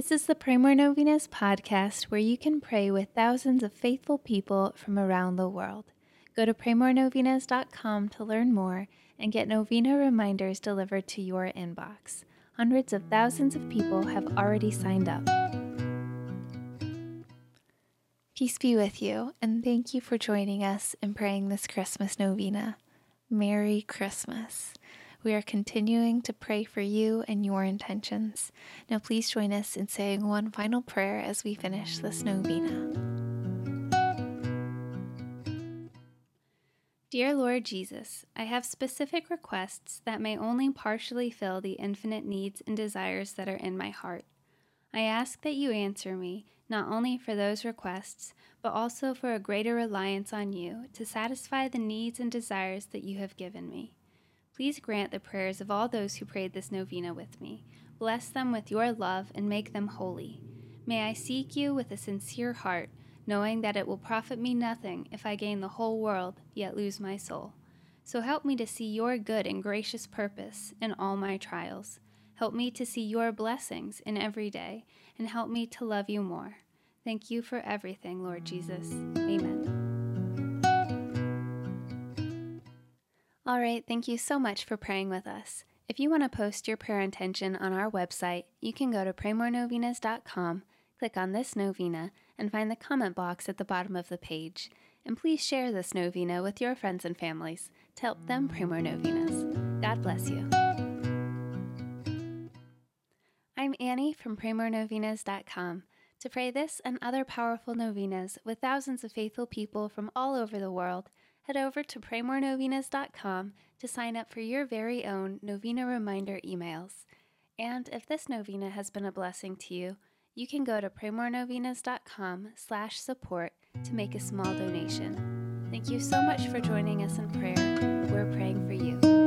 This is the Pray More Novenas podcast where you can pray with thousands of faithful people from around the world. Go to praymorenovenas.com to learn more and get novena reminders delivered to your inbox. Hundreds of thousands of people have already signed up. Peace be with you, and thank you for joining us in praying this Christmas novena. Merry Christmas. We are continuing to pray for you and your intentions. Now, please join us in saying one final prayer as we finish this novena. Dear Lord Jesus, I have specific requests that may only partially fill the infinite needs and desires that are in my heart. I ask that you answer me, not only for those requests, but also for a greater reliance on you to satisfy the needs and desires that you have given me. Please grant the prayers of all those who prayed this novena with me. Bless them with your love and make them holy. May I seek you with a sincere heart, knowing that it will profit me nothing if I gain the whole world yet lose my soul. So help me to see your good and gracious purpose in all my trials. Help me to see your blessings in every day, and help me to love you more. Thank you for everything, Lord Jesus. Amen. All right, thank you so much for praying with us. If you want to post your prayer intention on our website, you can go to praymorenovenas.com, click on this novena, and find the comment box at the bottom of the page. And please share this novena with your friends and families to help them pray more novenas. God bless you. I'm Annie from praymorenovenas.com. To pray this and other powerful novenas with thousands of faithful people from all over the world, head over to praymorenovenas.com to sign up for your very own novena reminder emails. And if this novena has been a blessing to you, you can go to praymorenovenas.com slash support to make a small donation. Thank you so much for joining us in prayer. We're praying for you.